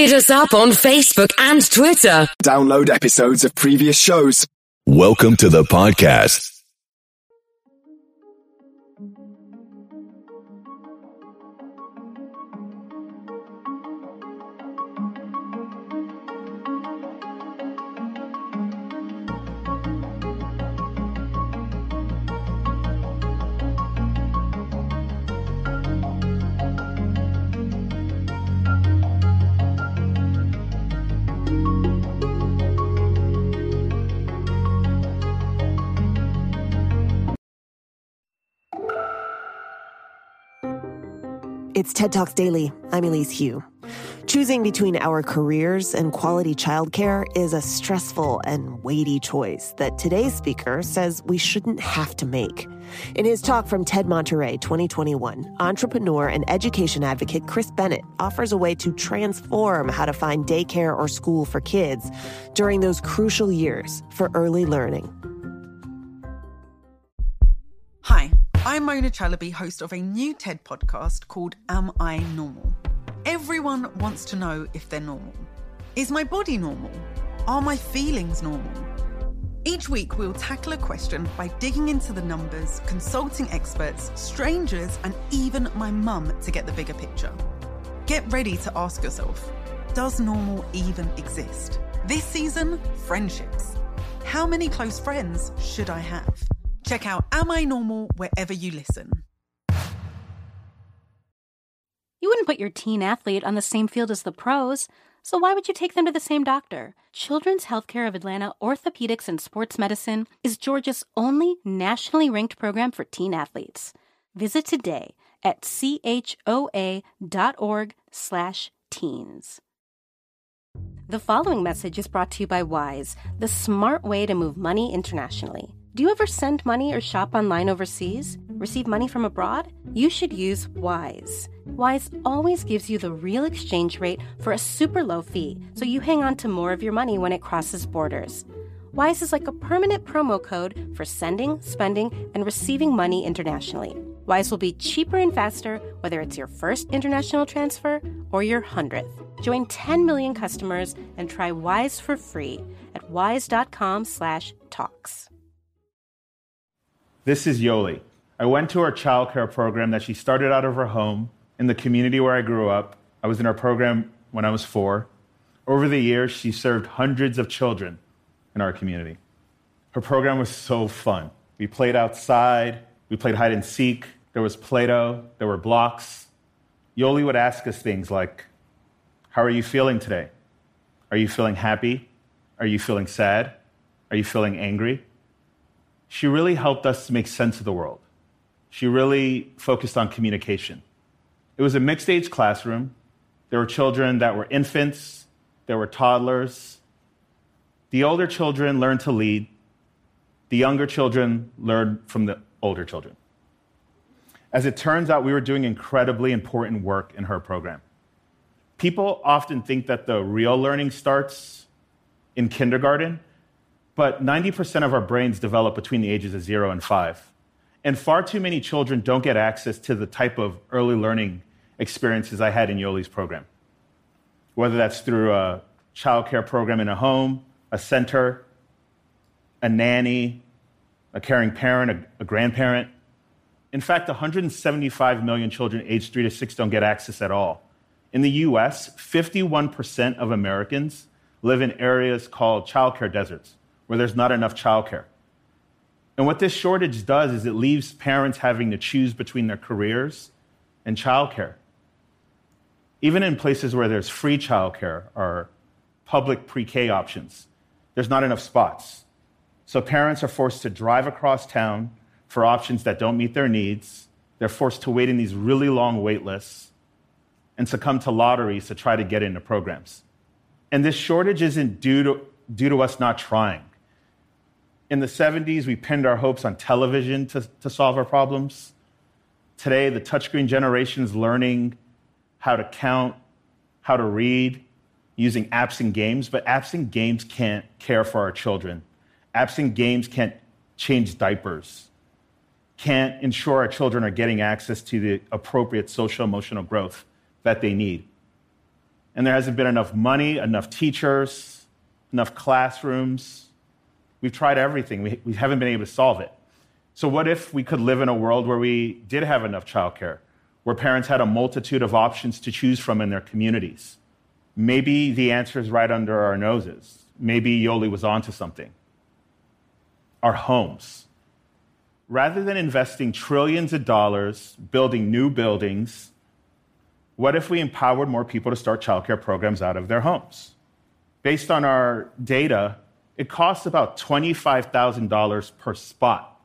Hit us up on Facebook and Twitter. Download episodes of previous shows. Welcome to the podcast. It's TED Talks Daily. I'm Elise Hu. Choosing between our careers and quality childcare is a stressful and weighty choice that today's speaker says we shouldn't have to make. In his talk from TED Monterey 2021, entrepreneur and education advocate Chris Bennett offers a way to transform how to find daycare or school for kids during those crucial years for early learning. Hi, I'm Mona Chalabi, host of a new TED podcast called Am I Normal? Everyone wants to know if they're normal. Is my body normal? Are my feelings normal? Each week, we'll tackle a question by digging into the numbers, consulting experts, strangers, and even my mum to get the bigger picture. Get ready to ask yourself Does normal even exist? This season, friendships. How many close friends should I have? Check out Am I Normal wherever you listen. You wouldn't put your teen athlete on the same field as the pros, so why would you take them to the same doctor? Children's Healthcare of Atlanta Orthopedics and Sports Medicine is Georgia's only nationally ranked program for teen athletes. Visit today at choa.org slash teens. The following message is brought to you by Wise, the smart way to move money internationally. Do you ever send money or shop online overseas? Receive money from abroad? You should use Wise. Wise always gives you the real exchange rate for a super low fee, so you hang on to more of your money when it crosses borders. Wise is like a permanent promo code for sending, spending, and receiving money internationally. Wise will be cheaper and faster whether it's your first international transfer or your hundredth. Join 10 million customers and try Wise for free at wise.com/talks. This is Yoli. I went to her childcare program that she started out of her home in the community where I grew up. I was in her program when I was four. Over the years, she served hundreds of children in our community. Her program was so fun. We played outside, we played hide and seek, there was Play Doh, there were blocks. Yoli would ask us things like, How are you feeling today? Are you feeling happy? Are you feeling sad? Are you feeling angry? She really helped us make sense of the world. She really focused on communication. It was a mixed age classroom. There were children that were infants, there were toddlers. The older children learned to lead, the younger children learned from the older children. As it turns out, we were doing incredibly important work in her program. People often think that the real learning starts in kindergarten, but 90% of our brains develop between the ages of zero and five. And far too many children don't get access to the type of early learning experiences I had in Yoli's program. Whether that's through a childcare program in a home, a center, a nanny, a caring parent, a, a grandparent. In fact, 175 million children aged three to six don't get access at all. In the US, 51% of Americans live in areas called childcare deserts where there's not enough childcare. And what this shortage does is it leaves parents having to choose between their careers and childcare. Even in places where there's free childcare or public pre K options, there's not enough spots. So parents are forced to drive across town for options that don't meet their needs. They're forced to wait in these really long wait lists and succumb to lotteries to try to get into programs. And this shortage isn't due to, due to us not trying. In the 70s, we pinned our hopes on television to, to solve our problems. Today, the touchscreen generation is learning how to count, how to read, using apps and games, but apps and games can't care for our children. Apps and games can't change diapers, can't ensure our children are getting access to the appropriate social emotional growth that they need. And there hasn't been enough money, enough teachers, enough classrooms. We've tried everything. We, we haven't been able to solve it. So, what if we could live in a world where we did have enough childcare, where parents had a multitude of options to choose from in their communities? Maybe the answer is right under our noses. Maybe Yoli was onto something. Our homes. Rather than investing trillions of dollars building new buildings, what if we empowered more people to start childcare programs out of their homes? Based on our data, it costs about $25,000 per spot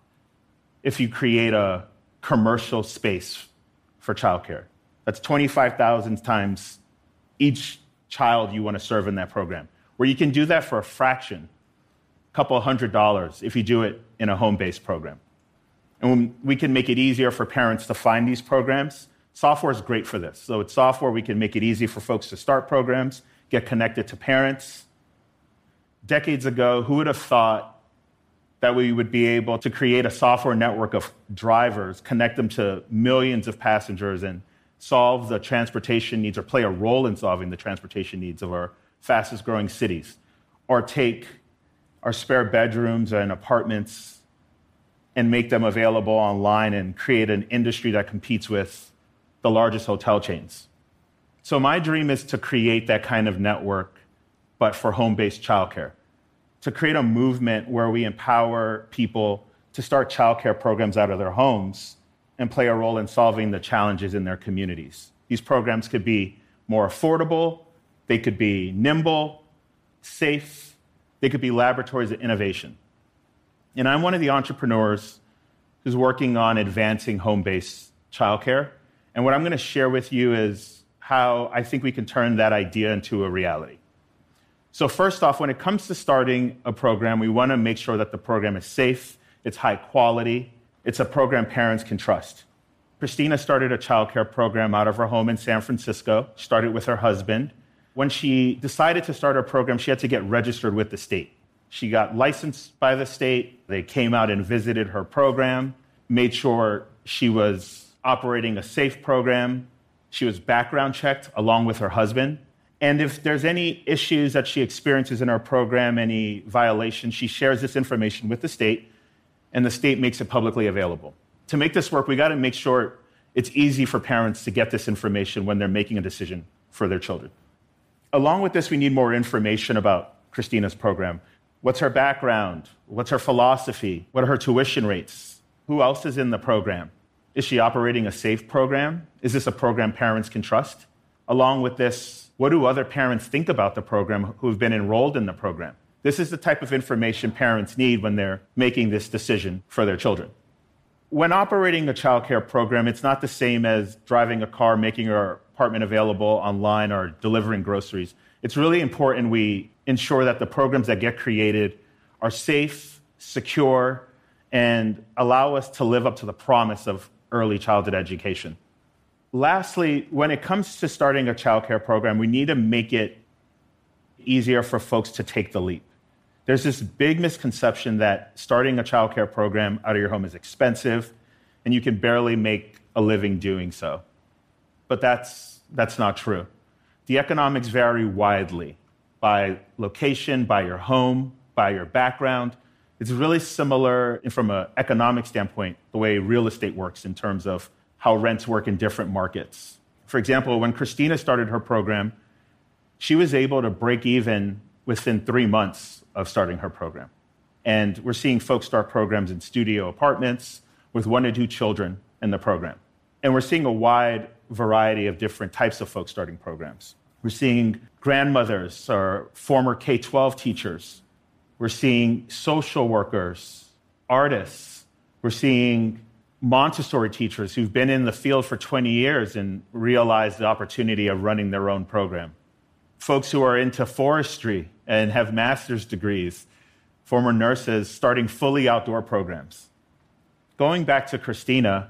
if you create a commercial space for childcare. That's 25,000 times each child you want to serve in that program. Where you can do that for a fraction, a couple hundred dollars, if you do it in a home based program. And we can make it easier for parents to find these programs. Software is great for this. So, with software, we can make it easy for folks to start programs, get connected to parents. Decades ago, who would have thought that we would be able to create a software network of drivers, connect them to millions of passengers, and solve the transportation needs or play a role in solving the transportation needs of our fastest growing cities? Or take our spare bedrooms and apartments and make them available online and create an industry that competes with the largest hotel chains. So, my dream is to create that kind of network, but for home based childcare, to create a movement where we empower people to start childcare programs out of their homes and play a role in solving the challenges in their communities. These programs could be more affordable, they could be nimble, safe, they could be laboratories of innovation. And I'm one of the entrepreneurs who's working on advancing home based childcare. And what I'm going to share with you is how I think we can turn that idea into a reality. So, first off, when it comes to starting a program, we want to make sure that the program is safe, it's high quality, it's a program parents can trust. Christina started a childcare program out of her home in San Francisco, started with her husband. When she decided to start her program, she had to get registered with the state. She got licensed by the state. They came out and visited her program, made sure she was operating a safe program. She was background checked along with her husband. And if there's any issues that she experiences in her program, any violations, she shares this information with the state, and the state makes it publicly available. To make this work, we got to make sure it's easy for parents to get this information when they're making a decision for their children. Along with this, we need more information about Christina's program. What's her background? What's her philosophy? What are her tuition rates? Who else is in the program? Is she operating a safe program? Is this a program parents can trust? Along with this, what do other parents think about the program who've been enrolled in the program? This is the type of information parents need when they're making this decision for their children. When operating a child care program, it's not the same as driving a car, making your apartment available online, or delivering groceries. It's really important we ensure that the programs that get created are safe, secure, and allow us to live up to the promise of early childhood education. Lastly, when it comes to starting a childcare program, we need to make it easier for folks to take the leap. There's this big misconception that starting a childcare program out of your home is expensive and you can barely make a living doing so. But that's, that's not true. The economics vary widely by location, by your home, by your background. It's really similar from an economic standpoint, the way real estate works in terms of how rents work in different markets. For example, when Christina started her program, she was able to break even within three months of starting her program. And we're seeing folks start programs in studio apartments with one to two children in the program. And we're seeing a wide variety of different types of folks starting programs. We're seeing grandmothers or former K 12 teachers. We're seeing social workers, artists. We're seeing Montessori teachers who've been in the field for 20 years and realized the opportunity of running their own program. Folks who are into forestry and have master's degrees, former nurses starting fully outdoor programs. Going back to Christina,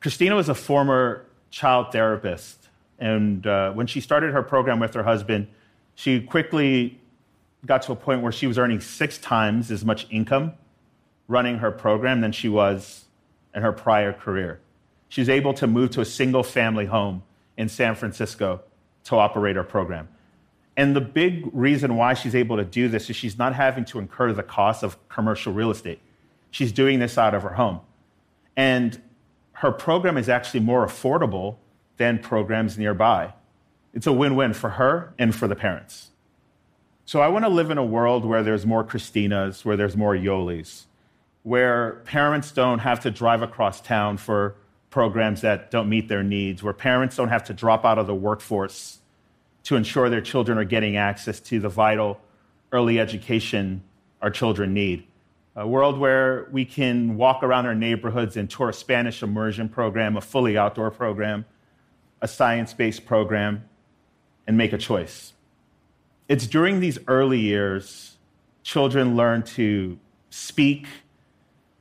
Christina was a former child therapist and uh, when she started her program with her husband, she quickly got to a point where she was earning six times as much income running her program than she was in her prior career. She was able to move to a single family home in San Francisco to operate our program. And the big reason why she's able to do this is she's not having to incur the cost of commercial real estate. She's doing this out of her home. And her program is actually more affordable than programs nearby. It's a win win for her and for the parents. So I want to live in a world where there's more Christinas, where there's more Yolis, where parents don't have to drive across town for programs that don't meet their needs, where parents don't have to drop out of the workforce to ensure their children are getting access to the vital early education our children need. A world where we can walk around our neighborhoods and tour a Spanish immersion program, a fully outdoor program, a science based program, and make a choice. It's during these early years children learn to speak,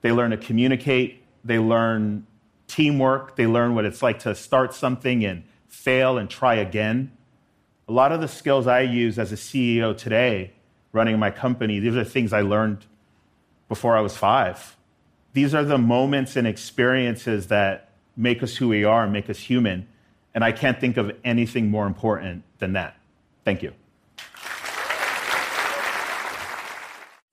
they learn to communicate, they learn teamwork, they learn what it's like to start something and fail and try again. A lot of the skills I use as a CEO today, running my company, these are things I learned before I was five. These are the moments and experiences that make us who we are and make us human. And I can't think of anything more important than that. Thank you.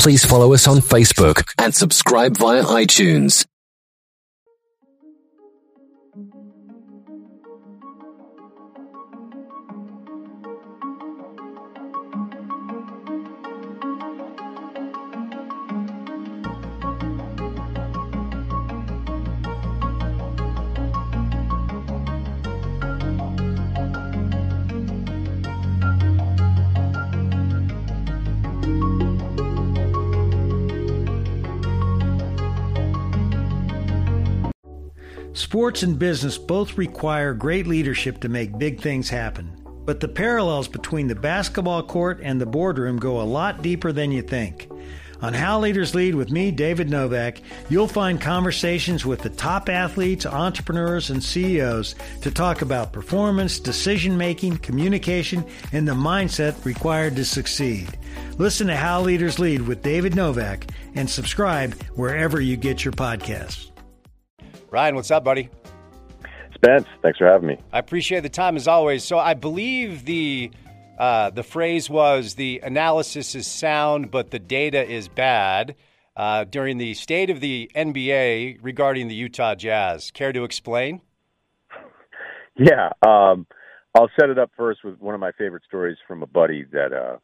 Please follow us on Facebook and subscribe via iTunes. Sports and business both require great leadership to make big things happen. But the parallels between the basketball court and the boardroom go a lot deeper than you think. On How Leaders Lead with me, David Novak, you'll find conversations with the top athletes, entrepreneurs, and CEOs to talk about performance, decision making, communication, and the mindset required to succeed. Listen to How Leaders Lead with David Novak and subscribe wherever you get your podcasts. Ryan, what's up, buddy? Spence, thanks for having me. I appreciate the time as always. So I believe the uh, the phrase was the analysis is sound, but the data is bad. Uh, during the state of the NBA regarding the Utah Jazz, care to explain? Yeah, um, I'll set it up first with one of my favorite stories from a buddy that uh,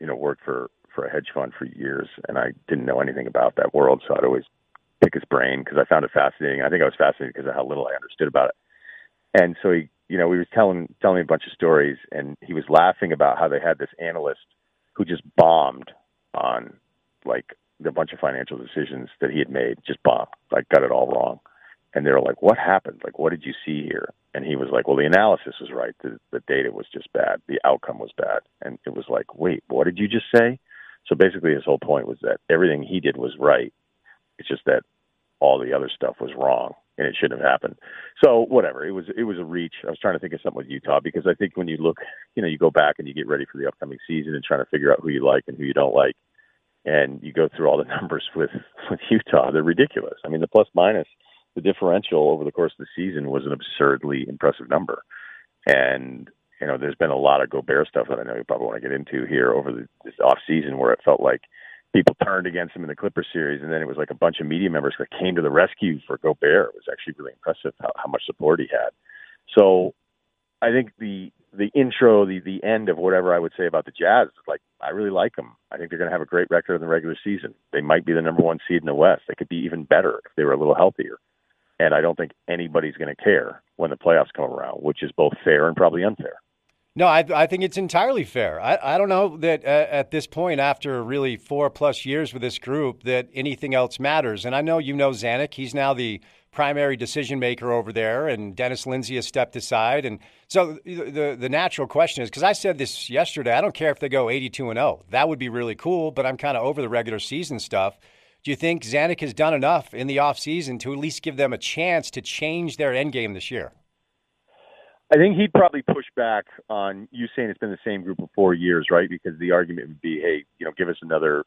you know worked for for a hedge fund for years, and I didn't know anything about that world, so I'd always pick his brain because I found it fascinating. I think I was fascinated because of how little I understood about it. And so he, you know, we was telling telling me a bunch of stories, and he was laughing about how they had this analyst who just bombed on like the bunch of financial decisions that he had made, just bombed, like got it all wrong. And they were like, "What happened? Like, what did you see here?" And he was like, "Well, the analysis was right. The, the data was just bad. The outcome was bad." And it was like, "Wait, what did you just say?" So basically, his whole point was that everything he did was right. It's just that all the other stuff was wrong and it shouldn't have happened. So whatever, it was it was a reach. I was trying to think of something with Utah because I think when you look, you know, you go back and you get ready for the upcoming season and trying to figure out who you like and who you don't like, and you go through all the numbers with with Utah, they're ridiculous. I mean, the plus minus, the differential over the course of the season was an absurdly impressive number, and you know, there's been a lot of Gobert stuff that I know you probably want to get into here over the this off season where it felt like people turned against him in the Clipper series, and then it was like a bunch of media members that came to the rescue for Gobert. It was actually really impressive how, how much support he had. So I think the the intro, the the end of whatever I would say about the Jazz, like I really like them. I think they're going to have a great record in the regular season. They might be the number one seed in the West. They could be even better if they were a little healthier. And I don't think anybody's going to care when the playoffs come around, which is both fair and probably unfair. No, I, I think it's entirely fair. I, I don't know that uh, at this point, after really four plus years with this group, that anything else matters. And I know you know Zanik. He's now the primary decision maker over there, and Dennis Lindsey has stepped aside. And so the the, the natural question is because I said this yesterday, I don't care if they go 82 and 0. That would be really cool, but I'm kind of over the regular season stuff. Do you think Zanik has done enough in the offseason to at least give them a chance to change their end game this year? I think he'd probably push back on you saying it's been the same group for four years, right? Because the argument would be, hey, you know, give us another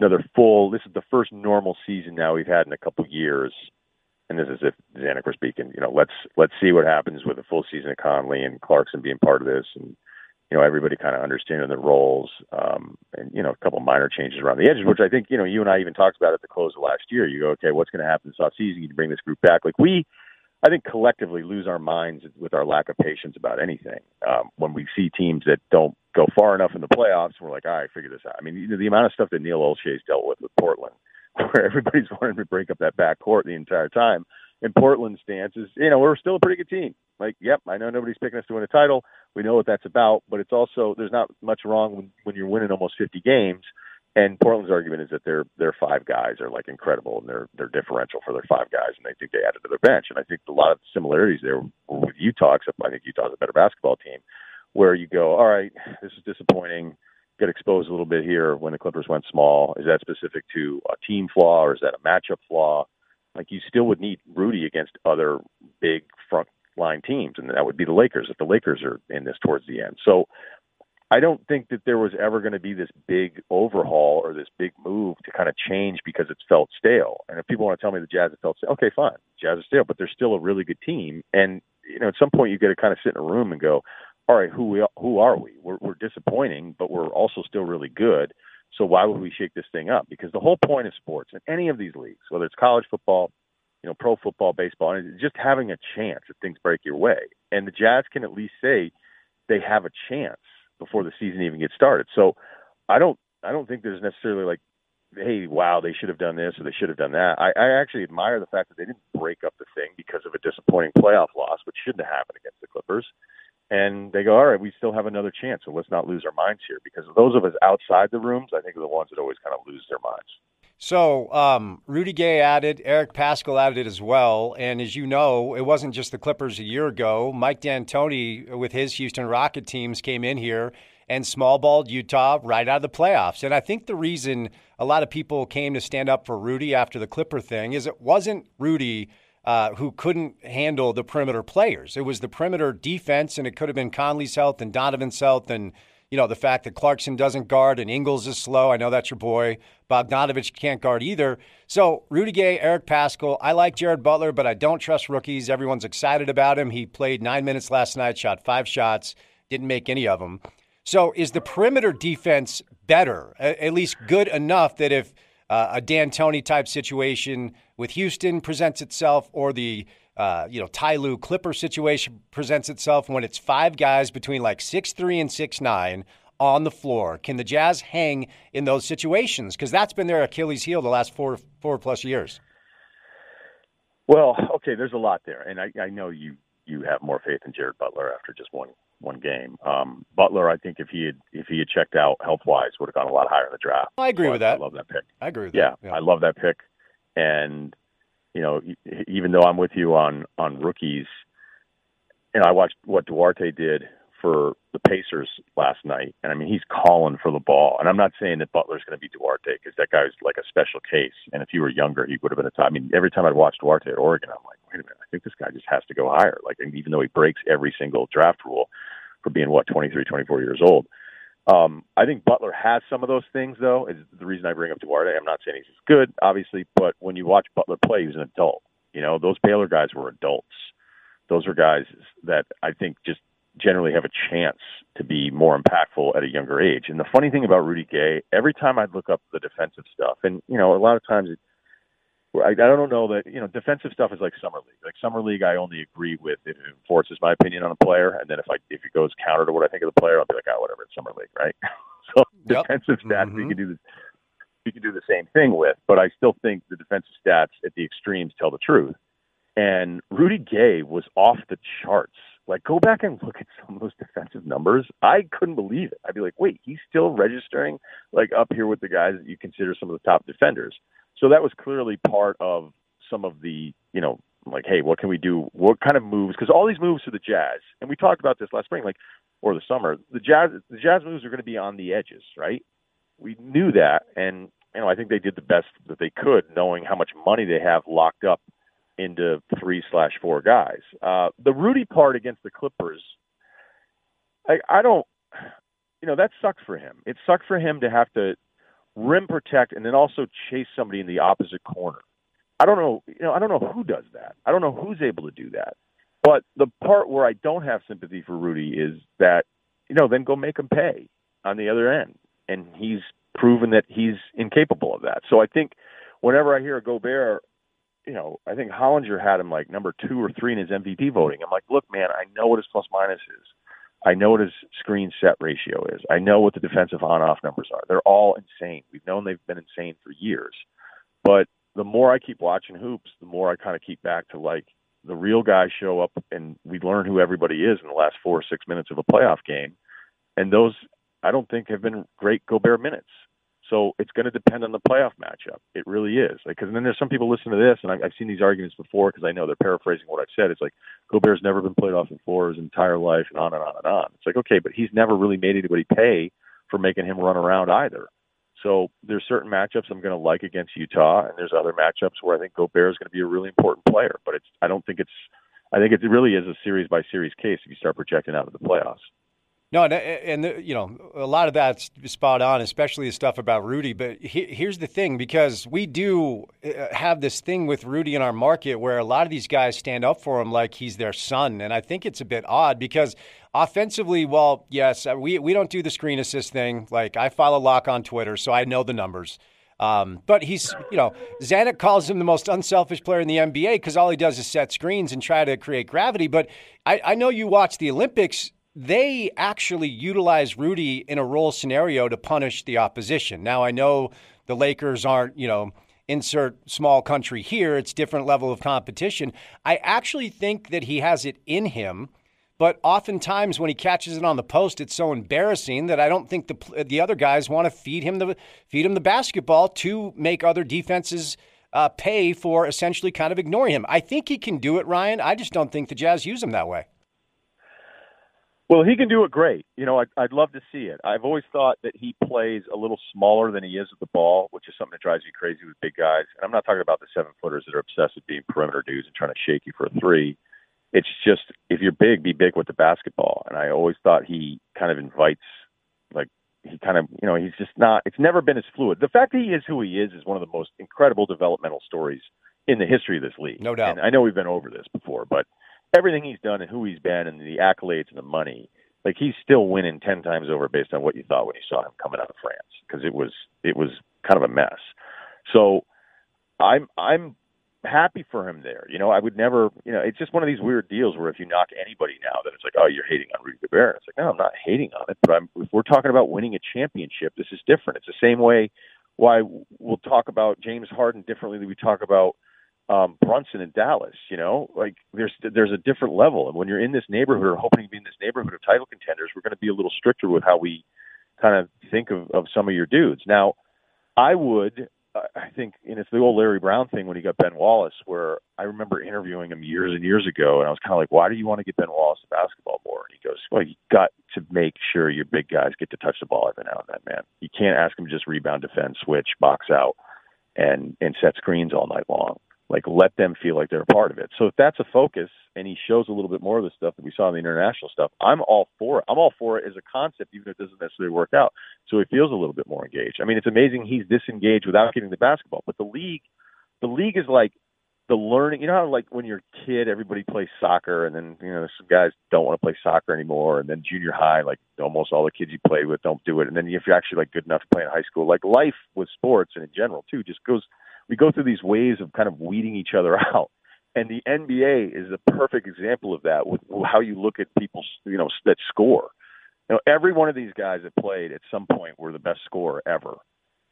another full. This is the first normal season now we've had in a couple years, and this is if Zanik were speaking. You know, let's let's see what happens with a full season of Conley and Clarkson being part of this, and you know everybody kind of understanding their roles, um, and you know a couple minor changes around the edges, which I think you know you and I even talked about at the close of last year. You go, okay, what's going to happen this off season? You bring this group back, like we I think collectively lose our minds with our lack of patience about anything. Um, when we see teams that don't go far enough in the playoffs, we're like, all right, figure this out. I mean, the amount of stuff that Neil Olshey's dealt with with Portland, where everybody's wanting to break up that back court the entire time. And Portland's stance is, you know, we're still a pretty good team. Like, yep, I know nobody's picking us to win a title. We know what that's about, but it's also there's not much wrong when, when you're winning almost 50 games and Portland's argument is that their their five guys are like incredible and they're they're differential for their five guys and they think they added to their bench. And I think a lot of similarities there with Utah, except I think Utah's a better basketball team, where you go, all right, this is disappointing. Get exposed a little bit here when the Clippers went small. Is that specific to a team flaw or is that a matchup flaw? Like you still would need Rudy against other big front line teams, and that would be the Lakers if the Lakers are in this towards the end. So I don't think that there was ever going to be this big overhaul or this big move to kind of change because it's felt stale. And if people want to tell me the Jazz have felt stale, okay, fine, Jazz is stale, but they're still a really good team. And you know, at some point, you got to kind of sit in a room and go, all right, who we who are we? We're, we're disappointing, but we're also still really good. So why would we shake this thing up? Because the whole point of sports in any of these leagues, whether it's college football, you know, pro football, baseball, and just having a chance if things break your way. And the Jazz can at least say they have a chance before the season even gets started. So I don't I don't think there's necessarily like, hey, wow, they should have done this or they should have done that. I, I actually admire the fact that they didn't break up the thing because of a disappointing playoff loss, which shouldn't have happened against the Clippers. And they go, all right, we still have another chance, so let's not lose our minds here. Because those of us outside the rooms, I think, are the ones that always kind of lose their minds. So um, Rudy Gay added, Eric Paschall added it as well. And as you know, it wasn't just the Clippers a year ago. Mike D'Antoni with his Houston Rocket teams came in here and smallballed Utah right out of the playoffs. And I think the reason a lot of people came to stand up for Rudy after the Clipper thing is it wasn't Rudy uh, who couldn't handle the perimeter players. It was the perimeter defense, and it could have been Conley's health and Donovan's health and – you know, the fact that Clarkson doesn't guard and Ingles is slow. I know that's your boy. Bogdanovich can't guard either. So Rudy Gay, Eric Paschall. I like Jared Butler, but I don't trust rookies. Everyone's excited about him. He played nine minutes last night, shot five shots, didn't make any of them. So is the perimeter defense better, at least good enough that if uh, a D'Antoni type situation with Houston presents itself, or the uh, you know, Ty Lue Clipper situation presents itself when it's five guys between like six three and six nine on the floor. Can the Jazz hang in those situations? Because that's been their Achilles heel the last four four plus years. Well, okay, there's a lot there, and I, I know you you have more faith in Jared Butler after just one one game. Um, Butler, I think if he had if he had checked out health wise, would have gone a lot higher in the draft. I agree with that. I love that pick. I agree with yeah, that. Yeah, I love that pick, and you know, even though I'm with you on on rookies, and I watched what Duarte did for the Pacers last night, and I mean he's calling for the ball. And I'm not saying that Butler's going to be Duarte because that guy's like a special case. And if he were younger, he would have been a top. I mean, every time I'd watch Duarte at Oregon, I'm like, wait a minute, I think this guy just has to go higher. Like, even though he breaks every single draft rule for being what 23, 24 years old. Um, I think Butler has some of those things, though. Is the reason I bring up Duarte. I'm not saying he's good, obviously, but when you watch Butler play, he was an adult. You know, those Baylor guys were adults. Those are guys that I think just generally have a chance to be more impactful at a younger age. And the funny thing about Rudy Gay, every time I'd look up the defensive stuff, and you know, a lot of times it, I, I don't know that you know defensive stuff is like summer league. Like summer league, I only agree with if it enforces my opinion on a player, and then if I if it goes counter to what I think of the player, I'll be like, oh, whatever, it's summer league, right? so yep. defensive stats, mm-hmm. you can do this. You can do the same thing with, but I still think the defensive stats at the extremes tell the truth. And Rudy Gay was off the charts Like, go back and look at some of those defensive numbers. I couldn't believe it. I'd be like, wait, he's still registering like up here with the guys that you consider some of the top defenders. So that was clearly part of some of the, you know, like, hey, what can we do? What kind of moves? Because all these moves for the Jazz, and we talked about this last spring, like, or the summer, the Jazz, the Jazz moves are going to be on the edges, right? We knew that, and you know, I think they did the best that they could, knowing how much money they have locked up into three slash four guys. Uh, the Rudy part against the Clippers, I, I don't, you know, that sucked for him. It sucked for him to have to rim protect and then also chase somebody in the opposite corner. I don't know, you know, I don't know who does that. I don't know who's able to do that. But the part where I don't have sympathy for Rudy is that, you know, then go make him pay on the other end. And he's proven that he's incapable of that. So I think whenever I hear a Gobert you know, I think Hollinger had him like number two or three in his MVP voting. I'm like, look, man, I know what his plus minus is. I know what his screen set ratio is. I know what the defensive on off numbers are. They're all insane. We've known they've been insane for years. But the more I keep watching hoops, the more I kind of keep back to like the real guys show up and we learn who everybody is in the last four or six minutes of a playoff game. And those I don't think have been great Gobert minutes. So it's going to depend on the playoff matchup. It really is. Because like, then there's some people listening to this, and I've, I've seen these arguments before because I know they're paraphrasing what I've said. It's like Gobert's never been played off the floor his entire life, and on and on and on. It's like okay, but he's never really made anybody pay for making him run around either. So there's certain matchups I'm going to like against Utah, and there's other matchups where I think Gobert is going to be a really important player. But it's I don't think it's I think it really is a series by series case if you start projecting out of the playoffs. No, and, and, you know a lot of that's spot on, especially the stuff about Rudy. But he, here's the thing, because we do uh, have this thing with Rudy in our market where a lot of these guys stand up for him like he's their son, and I think it's a bit odd because offensively, well, yes, uh, we we don't do the screen assist thing. Like I follow Lock on Twitter, so I know the numbers. Um, but he's, you know, Zanik calls him the most unselfish player in the NBA because all he does is set screens and try to create gravity. But I, I know you watch the Olympics they actually utilize Rudy in a role scenario to punish the opposition. Now, I know the Lakers aren't, you know, insert small country here, it's different level of competition. I actually think that he has it in him. But oftentimes, when he catches it on the post, it's so embarrassing that I don't think the the other guys want to feed him the feed him the basketball to make other defenses uh, pay for essentially kind of ignoring him. I think he can do it, Ryan. I just don't think the Jazz use him that way. Well, he can do it great. You know, I'd, I'd love to see it. I've always thought that he plays a little smaller than he is with the ball, which is something that drives me crazy with big guys. And I'm not talking about the seven footers that are obsessed with being perimeter dudes and trying to shake you for a three. It's just if you're big, be big with the basketball. And I always thought he kind of invites, like he kind of, you know, he's just not. It's never been as fluid. The fact that he is who he is is one of the most incredible developmental stories in the history of this league. No doubt. And I know we've been over this before, but everything he's done and who he's been and the accolades and the money, like he's still winning ten times over based on what you thought when you saw him coming out of France because it was it was kind of a mess. So I'm I'm happy for him there. You know, I would never, you know, it's just one of these weird deals where if you knock anybody now, that it's like, oh, you're hating on Rudy Gobert. It's like, no, I'm not hating on it, but I'm. If we're talking about winning a championship, this is different. It's the same way why we'll talk about James Harden differently than we talk about um, Brunson in Dallas. You know, like there's there's a different level, and when you're in this neighborhood or hoping to be in this neighborhood of title contenders, we're going to be a little stricter with how we kind of think of, of some of your dudes. Now, I would. I think, and it's the old Larry Brown thing when he got Ben Wallace, where I remember interviewing him years and years ago, and I was kind of like, "Why do you want to get Ben Wallace the basketball more?" And he goes, "Well, you got to make sure your big guys get to touch the ball every now and then, man. You can't ask them to just rebound, defend, switch, box out, and and set screens all night long like let them feel like they're a part of it. So if that's a focus and he shows a little bit more of the stuff that we saw in the international stuff, I'm all for it. I'm all for it as a concept, even if it doesn't necessarily work out. So he feels a little bit more engaged. I mean, it's amazing he's disengaged without getting the basketball. But the league, the league is like the learning. You know how like when you're a kid, everybody plays soccer, and then you know some guys don't want to play soccer anymore, and then junior high, like almost all the kids you play with don't do it, and then if you're actually like good enough to play in high school, like life with sports and in general too, just goes we go through these ways of kind of weeding each other out. And the NBA is the perfect example of that with how you look at people, you know, that score. You know, every one of these guys that played at some point were the best scorer ever.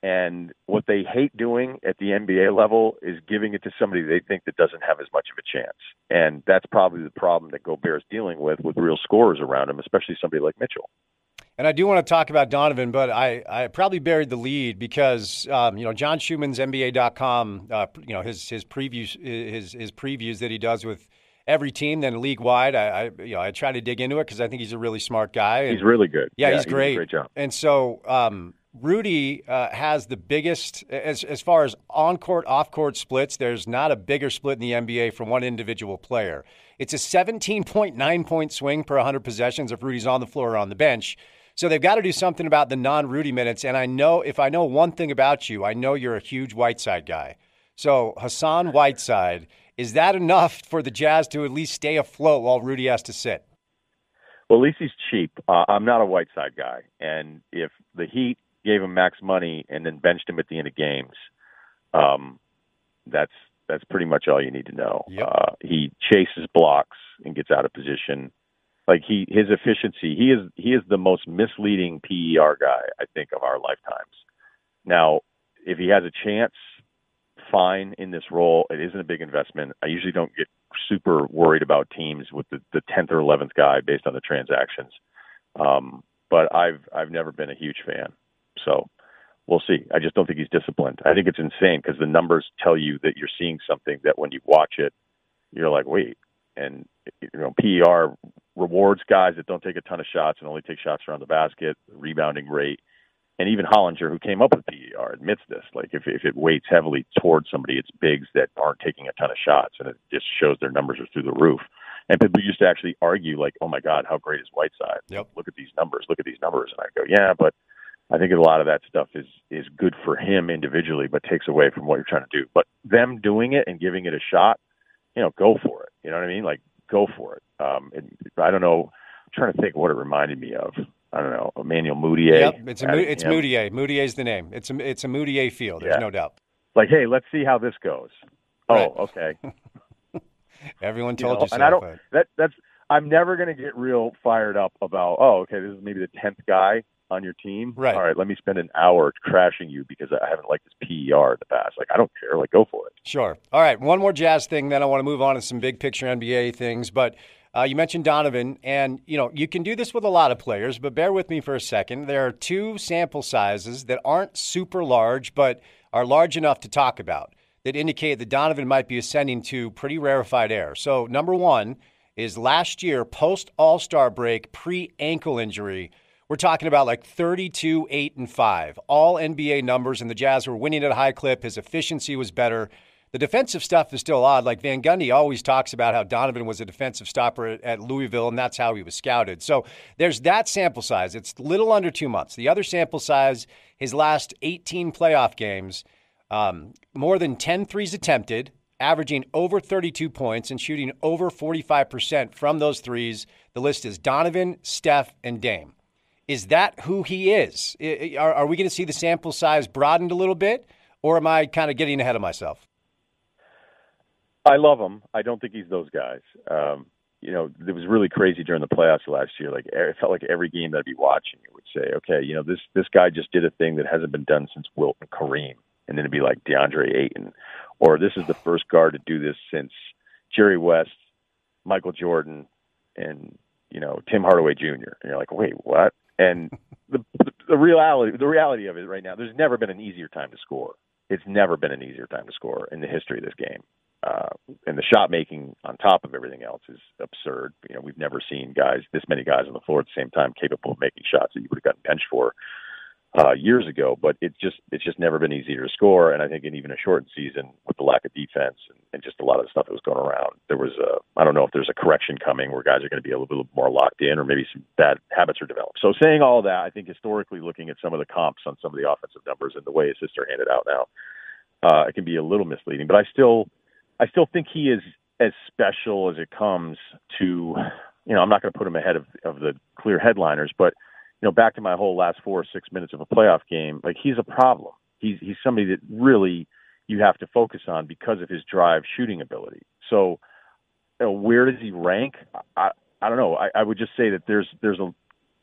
And what they hate doing at the NBA level is giving it to somebody they think that doesn't have as much of a chance. And that's probably the problem that Gobert's dealing with with real scorers around him, especially somebody like Mitchell. And I do want to talk about Donovan, but I, I probably buried the lead because um, you know John Schuhmann's NBA.com, uh, you know his his previews his his previews that he does with every team, then league wide. I, I you know I try to dig into it because I think he's a really smart guy. And, he's really good. Yeah, yeah he's great. great job. And so um, Rudy uh, has the biggest as as far as on court off court splits. There's not a bigger split in the NBA for one individual player. It's a 17.9 point swing per 100 possessions if Rudy's on the floor or on the bench. So they've got to do something about the non Rudy minutes. And I know if I know one thing about you, I know you're a huge Whiteside guy. So Hassan Whiteside, is that enough for the Jazz to at least stay afloat while Rudy has to sit? Well, at least he's cheap. Uh, I'm not a Whiteside guy, and if the Heat gave him max money and then benched him at the end of games, um, that's that's pretty much all you need to know. Yep. Uh, he chases blocks and gets out of position. Like he, his efficiency, he is he is the most misleading PER guy I think of our lifetimes. Now, if he has a chance, fine in this role. It isn't a big investment. I usually don't get super worried about teams with the the tenth or eleventh guy based on the transactions. Um, but I've I've never been a huge fan. So we'll see. I just don't think he's disciplined. I think it's insane because the numbers tell you that you're seeing something that when you watch it, you're like, wait. And you know, PER rewards guys that don't take a ton of shots and only take shots around the basket, rebounding rate. And even Hollinger, who came up with PER, admits this. Like if if it weights heavily towards somebody, it's bigs that aren't taking a ton of shots, and it just shows their numbers are through the roof. And people used to actually argue, like, "Oh my God, how great is Whiteside? Yep. Look at these numbers. Look at these numbers." And I go, "Yeah, but I think a lot of that stuff is is good for him individually, but takes away from what you're trying to do. But them doing it and giving it a shot, you know, go for it. You know what I mean? Like, go for it. Um, and I don't know. I'm trying to think what it reminded me of. I don't know, Emmanuel Mudiay. Yep, it's a, it's him. Mudiay. Mudiay's the name. It's a it's a Mudiay field. There's Yeah. no doubt. Like, hey, let's see how this goes. Right. Oh, okay. Everyone You told know, you so. and I don't. but- That that's. I'm never going to get real fired up about. Oh, okay, this is maybe the tenth guy on your team. Right. All right, let me spend an hour crashing you because I haven't liked this PER in the past. Like, I don't care. Like, go for it. Sure. All right. One more Jazz thing, then I want to move on to some big picture NBA things. But uh, you mentioned Donovan, and you know you can do this with a lot of players. But bear with me for a second. There are two sample sizes that aren't super large, but are large enough to talk about that indicate that Donovan might be ascending to pretty rarefied air. So number one is last year post All Star break, pre ankle injury. We're talking about like 32, 8, and 5. All NBA numbers, and the Jazz were winning at a high clip. His efficiency was better. The defensive stuff is still odd. Like Van Gundy always talks about how Donovan was a defensive stopper at, Louisville, and that's how he was scouted. So there's that sample size. It's little under two months. The other sample size, his last 18 playoff games, um, more than 10 threes attempted, averaging over 32 points and shooting over 45% from those threes. The list is Donovan, Steph, and Dame. Is that who he is? Are, are we going to see the sample size broadened a little bit, or am I kind of getting ahead of myself? I love him. I don't think he's those guys. Um, you know, it was really crazy during the playoffs last year. Like it felt like every game that I'd be watching, it would say, "Okay, you know, this this guy just did a thing that hasn't been done since Wilt and Kareem," and then it'd be like DeAndre Ayton, or this is the first guard to do this since Jerry West, Michael Jordan, and you know Tim Hardaway Jr. And you're like, "Wait, what?" And the the reality the reality of it right now, there's never been an easier time to score. It's never been an easier time to score in the history of this game. Uh, and the shot making on top of everything else is absurd. You know, we've never seen guys, this many guys on the floor at the same time, capable of making shots that you would have gotten benched for uh, years ago. But it's just, it's just never been easier to score. And I think in even a shortened season, with the lack of defense and, and just a lot of the stuff that was going around, there was a, I don't know if there's a correction coming where guys are going to be a little bit more locked in, or maybe some bad habits are developed. So saying all that, I think historically looking at some of the comps on some of the offensive numbers and the way his sister handed out now, uh, it can be a little misleading. But I still, I still think he is as special as it comes to, you know, I'm not going to put him ahead of, of the clear headliners, but, you know, back to my whole last four or six minutes of a playoff game, like he's a problem. He's, he's somebody that really you have to focus on because of his drive shooting ability. So, you know, where does he rank? I, I don't know. I, I would just say that there's, there's a,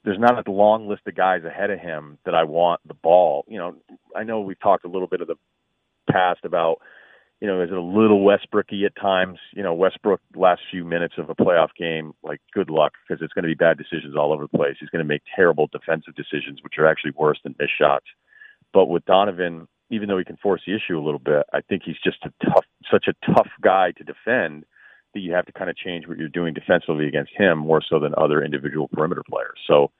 there's not a long list of guys ahead of him that I want the ball. You know, I know we've talked a little bit of the past about you know, is it a little Westbrooky at times? You know, Westbrook last few minutes of a playoff game, like good luck because it's going to be bad decisions all over the place. He's going to make terrible defensive decisions, which are actually worse than missed shots. But with Donovan, even though he can force the issue a little bit, I think he's just a tough, such a tough guy to defend that you have to kind of change what you're doing defensively against him more so than other individual perimeter players. So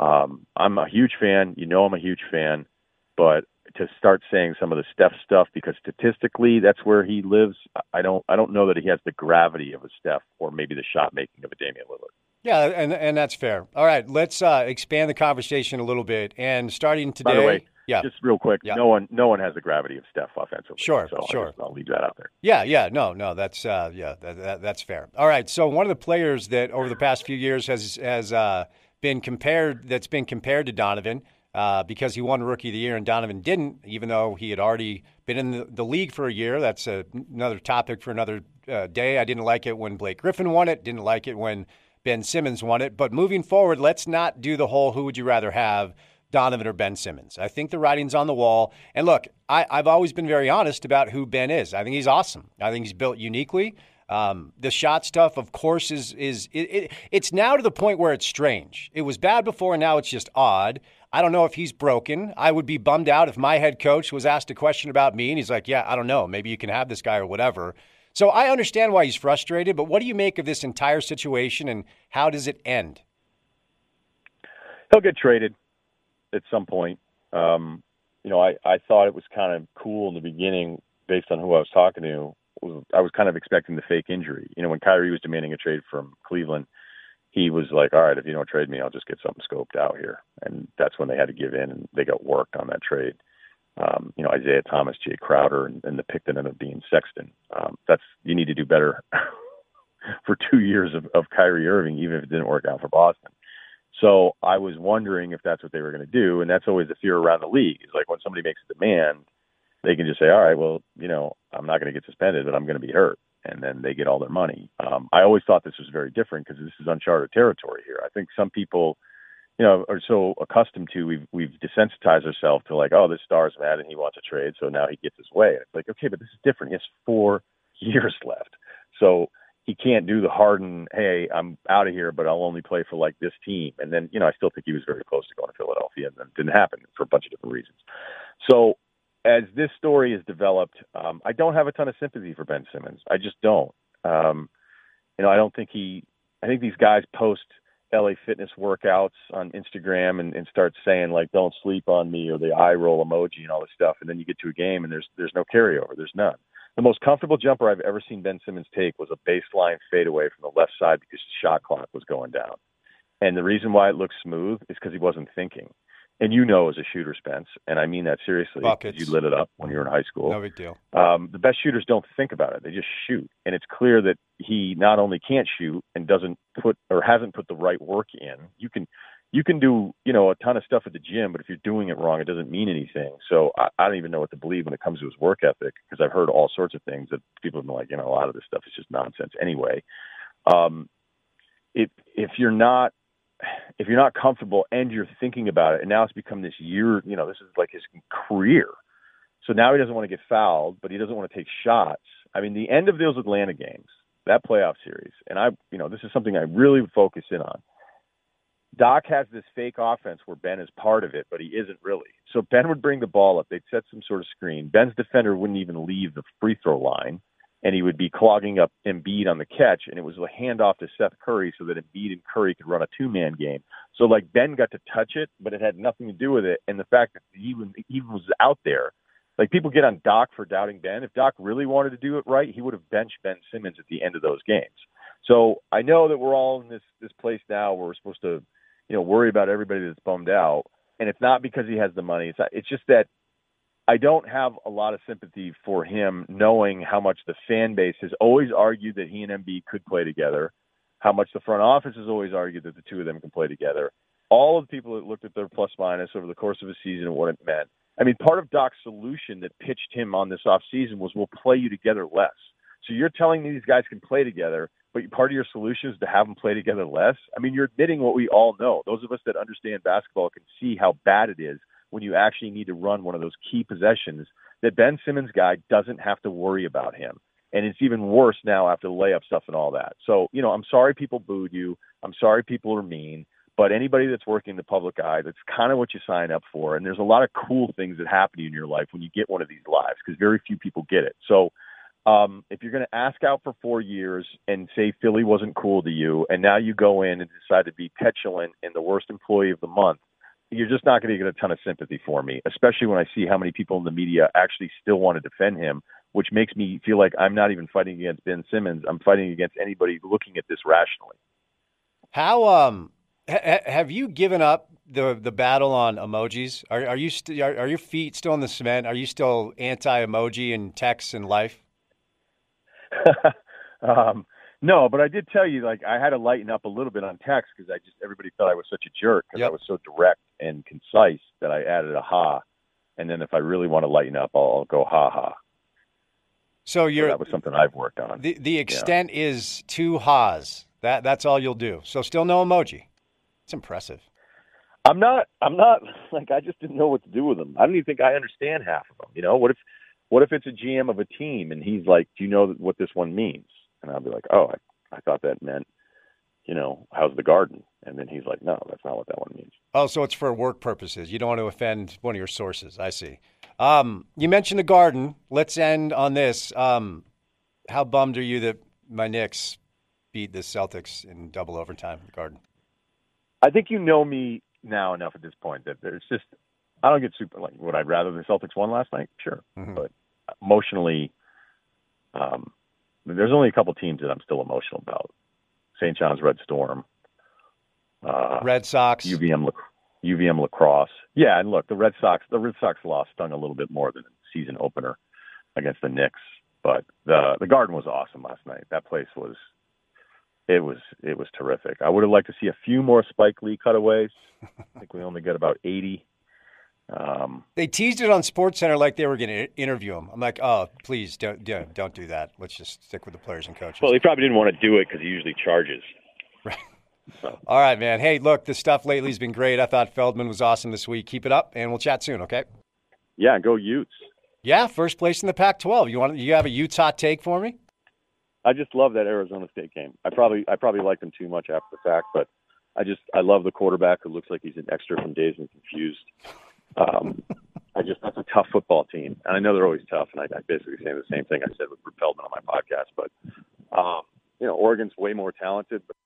um, I'm a huge fan. You know, I'm a huge fan, but to start saying some of the Steph stuff because statistically that's where he lives. I don't I don't know that he has the gravity of a Steph or maybe the shot making of a Damian Lillard. Yeah, and and that's fair. All right, let's uh, expand the conversation a little bit. And starting today, By the way, yeah, just real quick, yeah. no one no one has the gravity of Steph offensively. Sure, so sure. Just, I'll leave that out there. Yeah, yeah, no, no, that's uh, yeah, that, that, that's fair. All right, so one of the players that over the past few years has has uh, been compared that's been compared to Donovan uh, because he won Rookie of the Year and Donovan didn't, even though he had already been in the, the league for a year. That's a, another topic for another uh, day. I didn't like it when Blake Griffin won it, didn't like it when Ben Simmons won it. But moving forward, let's not do the whole who would you rather have, Donovan or Ben Simmons. I think the writing's on the wall. And look, I, I've always been very honest about who Ben is. I think he's awesome. I think he's built uniquely. Um, the shot stuff, of course, is is it, it, it's now to the point where it's strange. It was bad before, and now it's just odd. I don't know if he's broken. I would be bummed out if my head coach was asked a question about me and he's like, "Yeah, I don't know. Maybe you can have this guy or whatever." So I understand why he's frustrated, but what do you make of this entire situation and how does it end? He'll get traded at some point. Um, you know, I, I thought it was kind of cool in the beginning based on who I was talking to. I was kind of expecting the fake injury. You know, when Kyrie was demanding a trade from Cleveland, he was like, "All right, if you don't trade me, I'll just get something scoped out here." And that's when they had to give in, and they got worked on that trade. Um, you know, Isaiah Thomas, Jae Crowder, and, and the pick that ended up being Sexton. Um, that's you need to do better for two years of, of Kyrie Irving, even if it didn't work out for Boston. So I was wondering if that's what they were going to do, and that's always the fear around the league. Is like when somebody makes a demand, they can just say, "All right, well, you know, I'm not going to get suspended, but I'm going to be hurt," and then they get all their money. Um, I always thought this was very different because this is uncharted territory here. I think some people, you know, are so accustomed to we've we've desensitized ourselves to like, oh, this star's mad and he wants a trade, so now he gets his way. It's like, okay, but this is different. He has four years left, so he can't do the Harden, hey, I'm out of here, but I'll only play for like this team. And then, you know, I still think he was very close to going to Philadelphia, and it didn't happen for a bunch of different reasons. So as this story is developed, um, I don't have a ton of sympathy for Ben Simmons. I just don't. Um, you know, I don't think he. I think these guys post LA Fitness workouts on Instagram and, and start saying like "Don't sleep on me" or the eye roll emoji and all this stuff, and then you get to a game and there's there's no carryover. There's none. The most comfortable jumper I've ever seen Ben Simmons take was a baseline fadeaway from the left side because the shot clock was going down. And the reason why it looked smooth is because he wasn't thinking. And you know, as a shooter, Spence, and I mean that seriously, Buckets. you lit it up when you were in high school. No big deal. Um, the best shooters don't think about it; they just shoot. And it's clear that he not only can't shoot and doesn't put or hasn't put the right work in. You can you can do you know a ton of stuff at the gym, but if you're doing it wrong, it doesn't mean anything. So I, I don't even know what to believe when it comes to his work ethic because I've heard all sorts of things that people have been like, you know, a lot of this stuff is just nonsense anyway. Um, if if you're not if you're not comfortable and you're thinking about it, and now it's become this year, you know, this is like his career. So now he doesn't want to get fouled, but he doesn't want to take shots. I mean, the end of those Atlanta games, that playoff series, and I, you know, this is something I really focus in on. Doc has this fake offense where Ben is part of it, but he isn't really. So Ben would bring the ball up. They'd set some sort of screen. Ben's defender wouldn't even leave the free throw line, and he would be clogging up Embiid on the catch. And it was a handoff to Seth Curry so that Embiid and Curry could run a two man game. So like Ben got to touch it, but it had nothing to do with it. And the fact that he even he was out there, like people get on Doc for doubting Ben. If Doc really wanted to do it right, he would have benched Ben Simmons at the end of those games. So I know that we're all in this this place now where we're supposed to you know, worry about everybody that's bummed out. And it's not because he has the money. It's not, it's just that I don't have a lot of sympathy for him, knowing how much the fan base has always argued that he and Embiid could play together, how much the front office has always argued that the two of them can play together. All of the people that looked at their plus minus over the course of a season and what it meant. I mean, part of Doc's solution that pitched him on this offseason was we'll play you together less. So you're telling me these guys can play together, but part of your solution is to have them play together less. I mean, you're admitting what we all know. Those of us that understand basketball can see how bad it is when you actually need to run one of those key possessions that Ben Simmons guy doesn't have to worry about him. And it's even worse now after the layup stuff and all that. So, you know, I'm sorry people booed you. I'm sorry people are mean. But anybody that's working the public eye, that's kind of what you sign up for. And there's a lot of cool things that happen in your life when you get one of these lives because very few people get it. So um, if you're going to ask out for four years and say Philly wasn't cool to you, and now you go in and decide to be petulant and the worst employee of the month, you're just not going to get a ton of sympathy for me, especially when I see how many people in the media actually still want to defend him, which makes me feel like I'm not even fighting against Ben Simmons. I'm fighting against anybody looking at this rationally. How um ha- have you given up the the battle on emojis? Are are you st- are, are your feet still in the cement? Are you still anti emoji and text and life? um, no, but I did tell you, like, I had to lighten up a little bit on text because I just everybody thought I was such a jerk because Yep. I was so direct and concise that I added a ha, and then if I really want to lighten up, I'll, I'll go ha ha. So So you're that was something I've worked on. the the extent is two ha's. That that's all you'll do. So still no emoji. It's impressive. I'm not. I'm not like I just didn't know what to do with them. I don't even think I understand half of them. You know, what if what if it's a GM of a team and he's like, "Do you know what this one means?" And I'll be like, "Oh, I, I thought that meant, you know, how's the garden?" And then he's like, "No, that's not what that one means." Oh, so it's for work purposes. You don't want to offend one of your sources. I see. Um, you mentioned the garden. Let's end on this. Um, how bummed are you that my Knicks beat the Celtics in double overtime? the Garden. I think you know me now enough at this point that there's just I don't get super like would I rather the Celtics won last night? Sure, Mhm. but emotionally, um, there's only a couple teams that I'm still emotional about: St. John's Red Storm, uh, Red Sox. UVM UVM lacrosse. Yeah, and look, the Red Sox the Red Sox loss stung a little bit more than the season opener against the Knicks, but the the Garden was awesome last night. That place was it was it was terrific. I would have liked to see a few more Spike Lee cutaways. I think we only got about 80. Um, They teased it on Sports Center like they were going to interview him. I'm like, oh, please don't, don't don't do that. Let's just stick with the players and coaches. well, he probably didn't want to do it because he usually charges. Right. All right, man. Hey, look, the stuff lately has been great. I thought Feldman was awesome this week. Keep it up, and we'll chat soon. Okay? Yeah, go Utes. Yeah, first place in the Pac-12. You want? You have a Utah take for me? I just love that Arizona State game. I probably I probably liked him too much after the fact, but I just I love the quarterback who looks like he's an extra from Dazed and Confused. Um, I just that's a tough football team, and I know they're always tough. And I, I basically say the same thing I said with Feldman on my podcast. But um, you know, Oregon's way more talented, but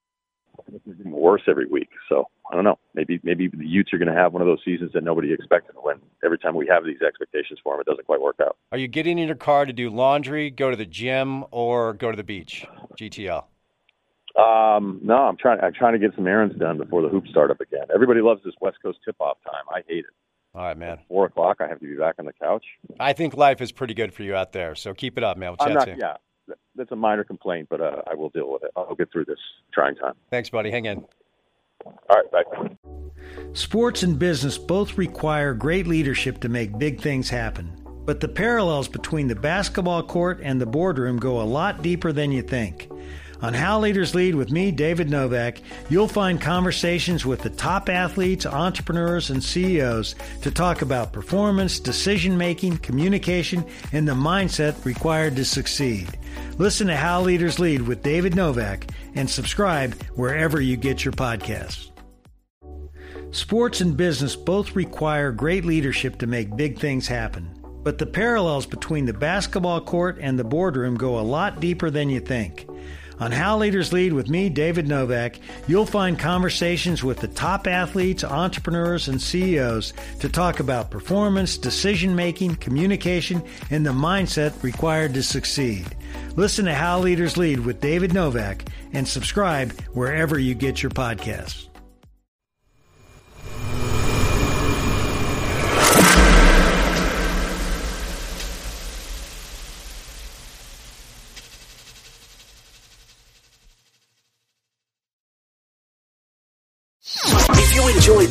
getting worse every week. So I don't know. Maybe maybe the Utes are going to have one of those seasons that nobody expected. When every time we have these expectations for them, it doesn't quite work out. Are you getting in your car to do laundry, go to the gym, or go to the beach? GTL. Um, no, I'm trying. I'm trying to get some errands done before the hoops start up again. Everybody loves this West Coast tip-off time. I hate it. All right, man. Four o'clock, I have to be back on the couch. I think life is pretty good for you out there. So keep it up, man. We'll I'm chat not. soon. Yeah, that's a minor complaint, but uh, I will deal with it. I'll get through this trying time. Thanks, buddy. Hang in. All right, bye. Sports and business both require great leadership to make big things happen. But the parallels between the basketball court and the boardroom go a lot deeper than you think. On How Leaders Lead with me, David Novak, you'll find conversations with the top athletes, entrepreneurs, and CEOs to talk about performance, decision making, communication, and the mindset required to succeed. Listen to How Leaders Lead with David Novak and subscribe wherever you get your podcasts. Sports and business both require great leadership to make big things happen. But the parallels between the basketball court and the boardroom go a lot deeper than you think. On How Leaders Lead with me, David Novak, you'll find conversations with the top athletes, entrepreneurs, and CEOs to talk about performance, decision making, communication, and the mindset required to succeed. Listen to How Leaders Lead with David Novak and subscribe wherever you get your podcasts. If you enjoyed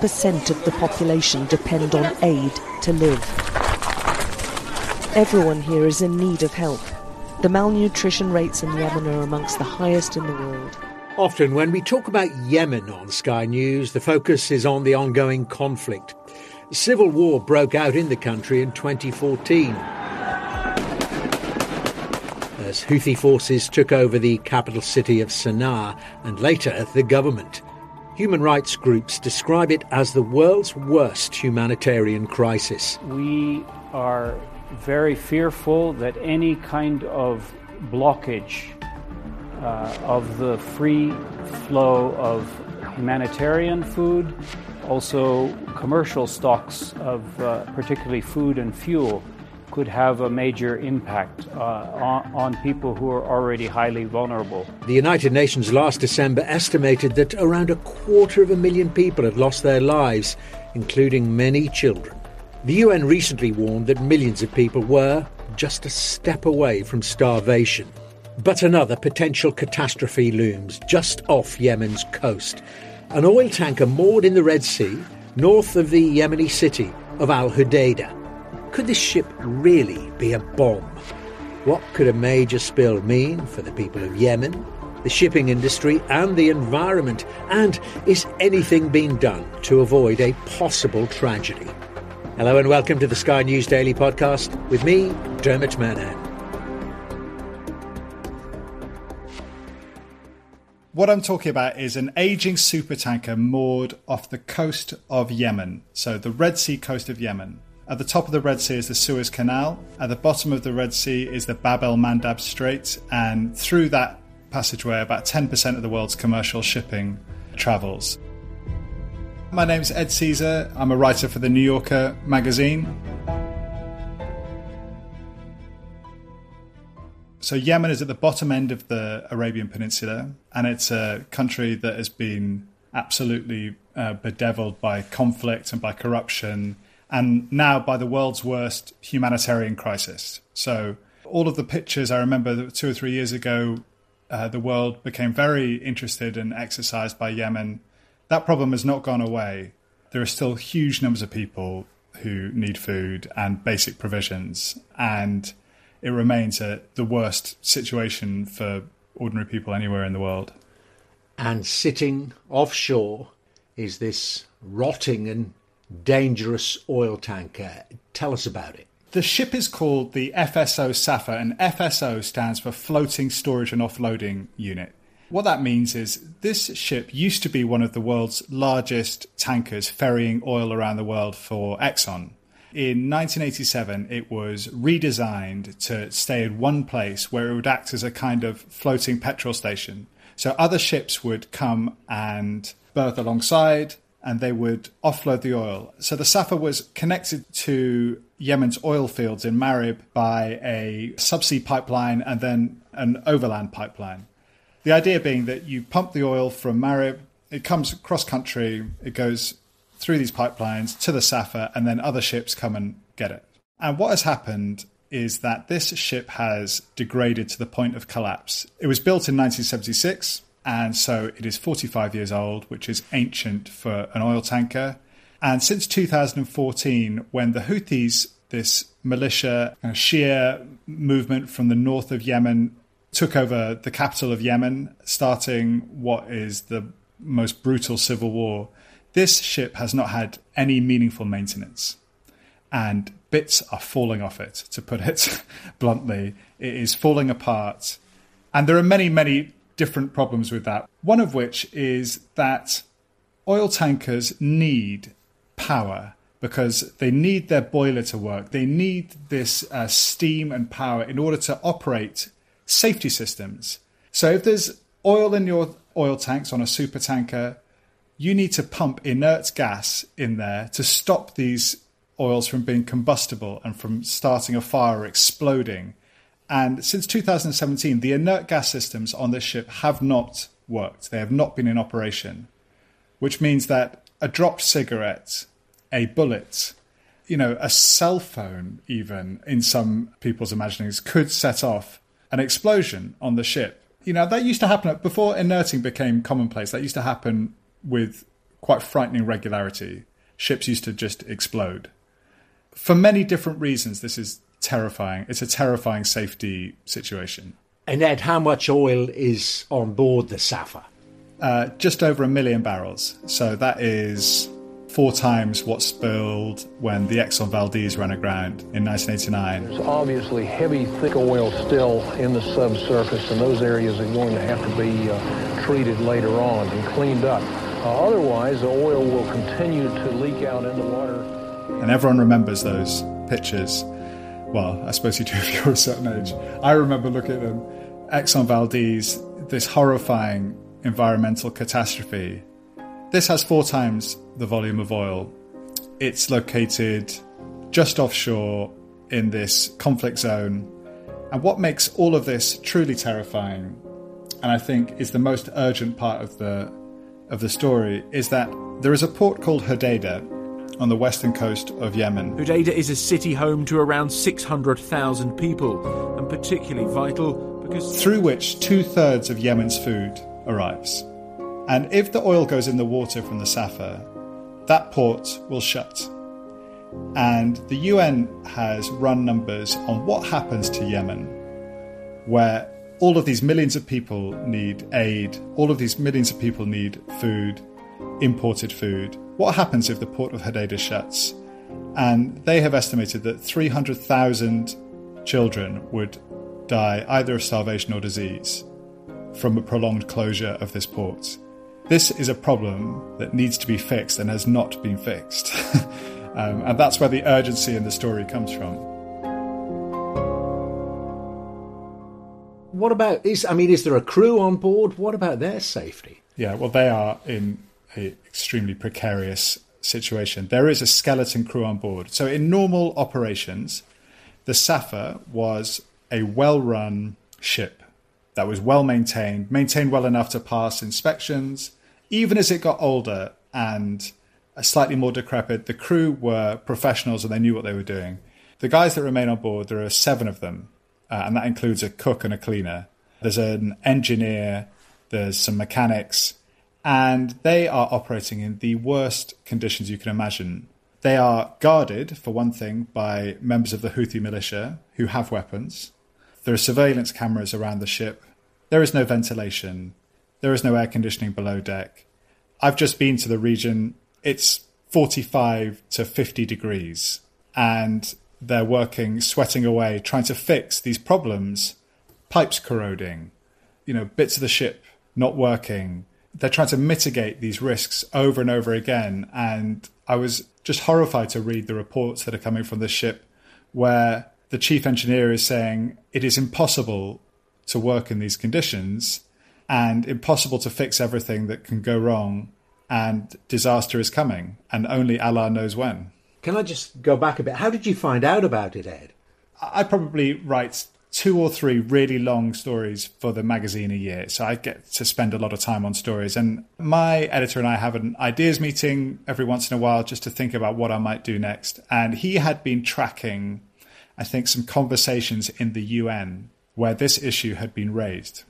80% of the population depend on aid to live. Everyone here is in need of help. The malnutrition rates in Yemen are amongst the highest in the world. Often, when we talk about Yemen on Sky News, the focus is on the ongoing conflict. Civil war broke out in the country in 2014 as Houthi forces took over the capital city of Sana'a and later the government. Human rights groups describe it as the world's worst humanitarian crisis. We are very fearful that any kind of blockage uh, of the free flow of humanitarian food, also commercial stocks of uh, particularly food and fuel, could have a major impact uh, on, on, people who are already highly vulnerable. The United Nations last December estimated that around a quarter of a million people had lost their lives, including many children. The UN recently warned that millions of people were just a step away from starvation. But another potential catastrophe looms just off Yemen's coast. An oil tanker moored in the Red Sea, north of the Yemeni city of Al Hudaydah. Could this ship really be a bomb? What could a major spill mean for the people of Yemen, the shipping industry, and the environment? And is anything being done to avoid a possible tragedy? Hello and welcome to the Sky News Daily Podcast with me, Dermot Murnaghan. What I'm talking about is an aging supertanker moored off the coast of Yemen, so the Red Sea coast of Yemen. At the top of the Red Sea is the Suez Canal. At the bottom of the Red Sea is the Bab el Mandab Strait. And through that passageway, about 10% of the world's commercial shipping travels. My name is Ed Caesar. I'm a writer for the New Yorker magazine. So, Yemen is at the bottom end of the Arabian Peninsula, and it's a country that has been absolutely uh, bedeviled by conflict and by corruption and now by the world's worst humanitarian crisis. So, all of the pictures I remember two or three years ago, uh, the world became very interested and exercised by Yemen. That problem has not gone away. There are still huge numbers of people who need food and basic provisions, and it remains a, the worst situation for ordinary people anywhere in the world. And sitting offshore is this rotting and dangerous oil tanker. Uh, tell us about it. The ship is called the FSO Safer, and FSO stands for Floating Storage and Offloading Unit. What that means is this ship used to be one of the world's largest tankers ferrying oil around the world for Exxon. In 1987, it was redesigned to stay in one place where it would act as a kind of floating petrol station. So other ships would come and berth alongside, and they would offload the oil. So the Safer was connected to Yemen's oil fields in Marib by a subsea pipeline and then an overland pipeline. The idea being that you pump the oil from Marib, it comes cross country, it goes through these pipelines to the Safer, and then other ships come and get it. And what has happened is that this ship has degraded to the point of collapse. It was built in 1976 and so it is 45 years old, which is ancient for an oil tanker. And since 2014, when the Houthis, this militia, of Shia movement from the north of Yemen, took over the capital of Yemen, starting what is the most brutal civil war, this ship has not had any meaningful maintenance. And bits are falling off it, to put it bluntly. It is falling apart. And there are many, many different problems with that. One of which is that oil tankers need power because they need their boiler to work. They need this uh, steam and power in order to operate safety systems. So if there's oil in your oil tanks on a super tanker, you need to pump inert gas in there to stop these oils from being combustible and from starting a fire or exploding. And since 2017, the inert gas systems on this ship have not worked. They have not been in operation, which means that a dropped cigarette, a bullet, you know, a cell phone, even in some people's imaginings, could set off an explosion on the ship. You know, that used to happen before inerting became commonplace. That used to happen with quite frightening regularity. Ships used to just explode. For many different reasons, this is terrifying. It's a terrifying safety situation. And Ed, how much oil is on board the Safer? Uh, just over a million barrels. So that is four times what spilled when the Exxon Valdez ran aground in 1989. There's obviously heavy, thick oil still in the subsurface, and those areas are going to have to be uh, treated later on and cleaned up. Uh, otherwise, the oil will continue to leak out in the water. And everyone remembers those pictures. Well, I suppose you do if you're a certain age. I remember looking at them. Exxon Valdez, this horrifying environmental catastrophe. This has four times the volume of oil. It's located just offshore in this conflict zone. And what makes all of this truly terrifying, and I think is the most urgent part of the of the story, is that there is a port called Hodeidah on the western coast of Yemen. Hodeidah is a city home to around 600,000 people, and particularly vital because through which two thirds of Yemen's food arrives. And if the oil goes in the water from the Safer, that port will shut. And the UN has run numbers on what happens to Yemen, where all of these millions of people need aid, all of these millions of people need food, imported food. What happens if the port of Hodeidah shuts? And they have estimated that 300,000 children would die either of starvation or disease from a prolonged closure of this port. This is a problem that needs to be fixed and has not been fixed. um, and that's where the urgency in the story comes from. What about is I mean, is there a crew on board? What about their safety? Yeah, well, they are in an extremely precarious situation. There is a skeleton crew on board. So, in normal operations, the Safer was a well run ship that was well maintained, maintained well enough to pass inspections. Even as it got older and slightly more decrepit, the crew were professionals and they knew what they were doing. The guys that remain on board, there are seven of them, uh, and that includes a cook and a cleaner. There's an engineer, there's some mechanics, and they are operating in the worst conditions you can imagine. They are guarded, for one thing, by members of the Houthi militia who have weapons. There are surveillance cameras around the ship. There is no ventilation. There is no air conditioning below deck. I've just been to the region. It's 45 to 50 degrees. And they're working, sweating away, trying to fix these problems. Pipes corroding, you know, bits of the ship not working. They're trying to mitigate these risks over and over again. And I was just horrified to read the reports that are coming from the ship where the chief engineer is saying it is impossible to work in these conditions and impossible to fix everything that can go wrong and disaster is coming and only Allah knows when. Can I just go back a bit? How did you find out about it, Ed? I probably write two or three really long stories for the magazine a year. So I get to spend a lot of time on stories. And my editor and I have an ideas meeting every once in a while just to think about what I might do next. And he had been tracking I think, some conversations in the UN where this issue had been raised.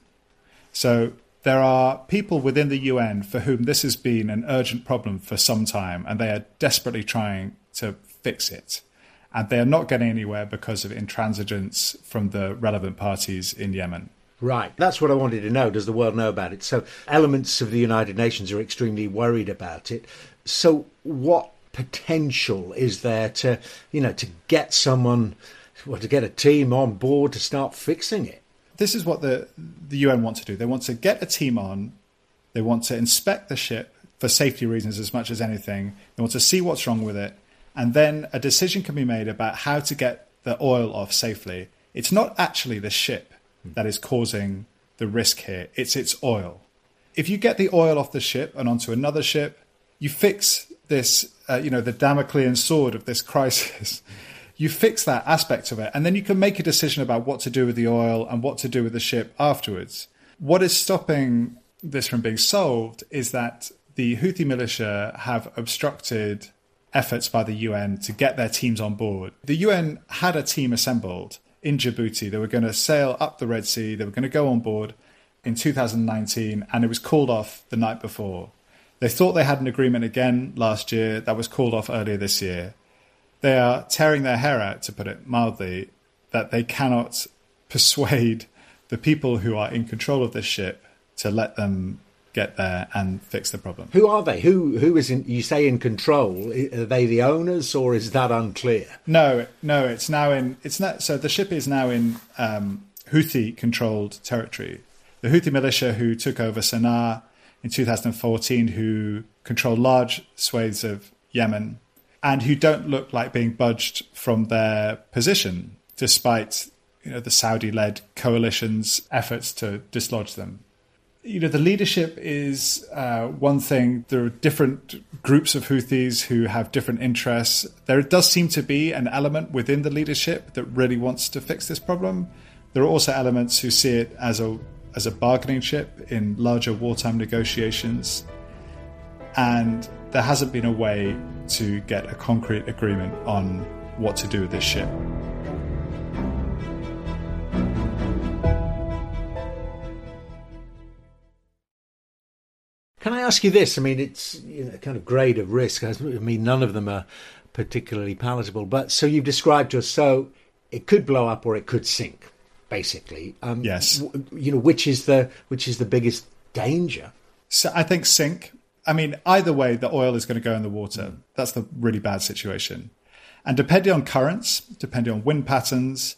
So there are people within the UN for whom this has been an urgent problem for some time, and they are desperately trying to fix it. And they are not getting anywhere because of intransigence from the relevant parties in Yemen. Right. That's what I wanted to know. Does the world know about it? So, elements of the United Nations are extremely worried about it. So, what potential is there to, you know, to get someone well, to get a team on board to start fixing it. This is what the the UN want to do. They want to get a team on. They want to inspect the ship for safety reasons as much as anything. They want to see what's wrong with it, and then a decision can be made about how to get the oil off safely. It's not actually the ship that is causing the risk here. It's its oil. If you get the oil off the ship and onto another ship, you fix this, uh, you know, the Damoclean sword of this crisis you fix that aspect of it, and then you can make a decision about what to do with the oil and what to do with the ship afterwards. What is stopping this from being solved is that the Houthi militia have obstructed efforts by the UN to get their teams on board. The UN had a team assembled in Djibouti. They were going to sail up the Red Sea, they were going to go on board in 2019, and it was called off the night before. They thought they had an agreement again last year that was called off earlier this year. They are tearing their hair out, to put it mildly, that they cannot persuade the people who are in control of this ship to let them get there and fix the problem. Who are they? Who who is in? You say in control? Are they the owners, or is that unclear? No, no. It's now in. It's not. So the ship is now in um, Houthi-controlled territory. The Houthi militia who took over Sana'a in 2014, who control large swathes of Yemen, and who don't look like being budged from their position, despite you know the Saudi-led coalition's efforts to dislodge them you know, the leadership is uh, one thing. There are different groups of Houthis who have different interests. There does seem to be an element within the leadership that really wants to fix this problem. There are also elements who see it as a as a bargaining chip in larger wartime negotiations. And there hasn't been a way to get a concrete agreement on what to do with this ship. Can I ask you this? I mean, it's you know, kind of grade of risk. I mean, none of them are particularly palatable. But so you've described to us, so it could blow up or it could sink, basically. Um, yes. W- you know, which is the which is the biggest danger? So I think sink. I mean, either way, the oil is going to go in the water. That's the really bad situation. And depending on currents, depending on wind patterns,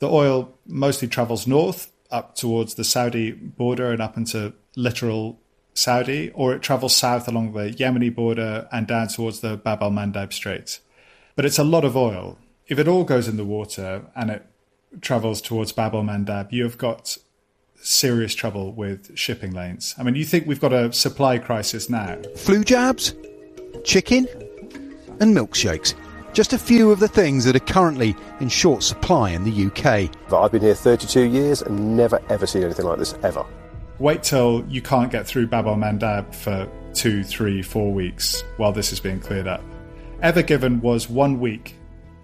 the oil mostly travels north up towards the Saudi border and up into littoral Saudi, or it travels south along the Yemeni border and down towards the Bab al Mandab Strait. But it's a lot of oil. If it all goes in the water and it travels towards Bab al Mandab, you've got serious trouble with shipping lanes. I mean, you think we've got a supply crisis now. Flu jabs, chicken, and milkshakes. Just a few of the things that are currently in short supply in the UK. I've been here 32 years and never ever seen anything like this ever wait till you can't get through Bab al Mandab for two, three, four weeks while this is being cleared up. Ever Given was one week,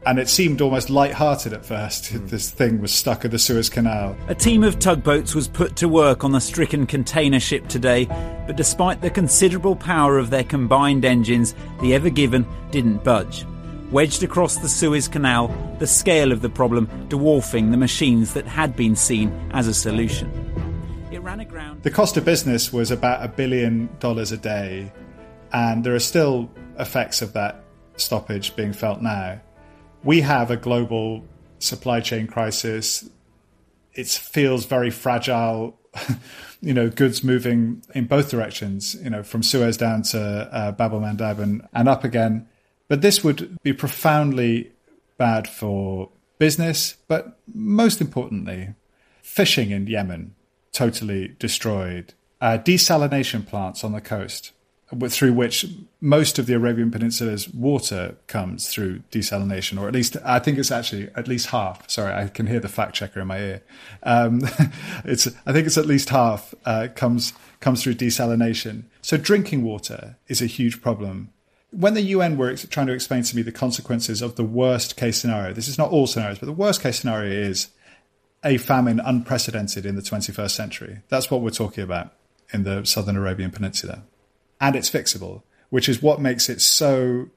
and it seemed almost light-hearted at first. Mm. This thing was stuck at the Suez Canal. A team of tugboats was put to work on the stricken container ship today, but despite the considerable power of their combined engines, the Ever Given didn't budge. Wedged across the Suez Canal, the scale of the problem dwarfing the machines that had been seen as a solution. Ran aground. The cost of business was about a billion dollars a day, and there are still effects of that stoppage being felt now. We have a global supply chain crisis. It feels very fragile. you know, goods moving in both directions. You know, from Suez down to uh, Bab al Mandab and, and up again. But this would be profoundly bad for business, but most importantly, fishing in Yemen totally destroyed. Uh, desalination plants on the coast, through which most of the Arabian Peninsula's water comes through desalination, or at least I think it's actually at least half. Sorry, I can hear the fact checker in my ear. Um, it's I think it's at least half uh, comes comes through desalination. So drinking water is a huge problem. When the UN were trying to explain to me the consequences of the worst case scenario, this is not all scenarios, but the worst case scenario is a famine unprecedented in the 21st century. That's what we're talking about in the southern Arabian Peninsula. And it's fixable, which is what makes it so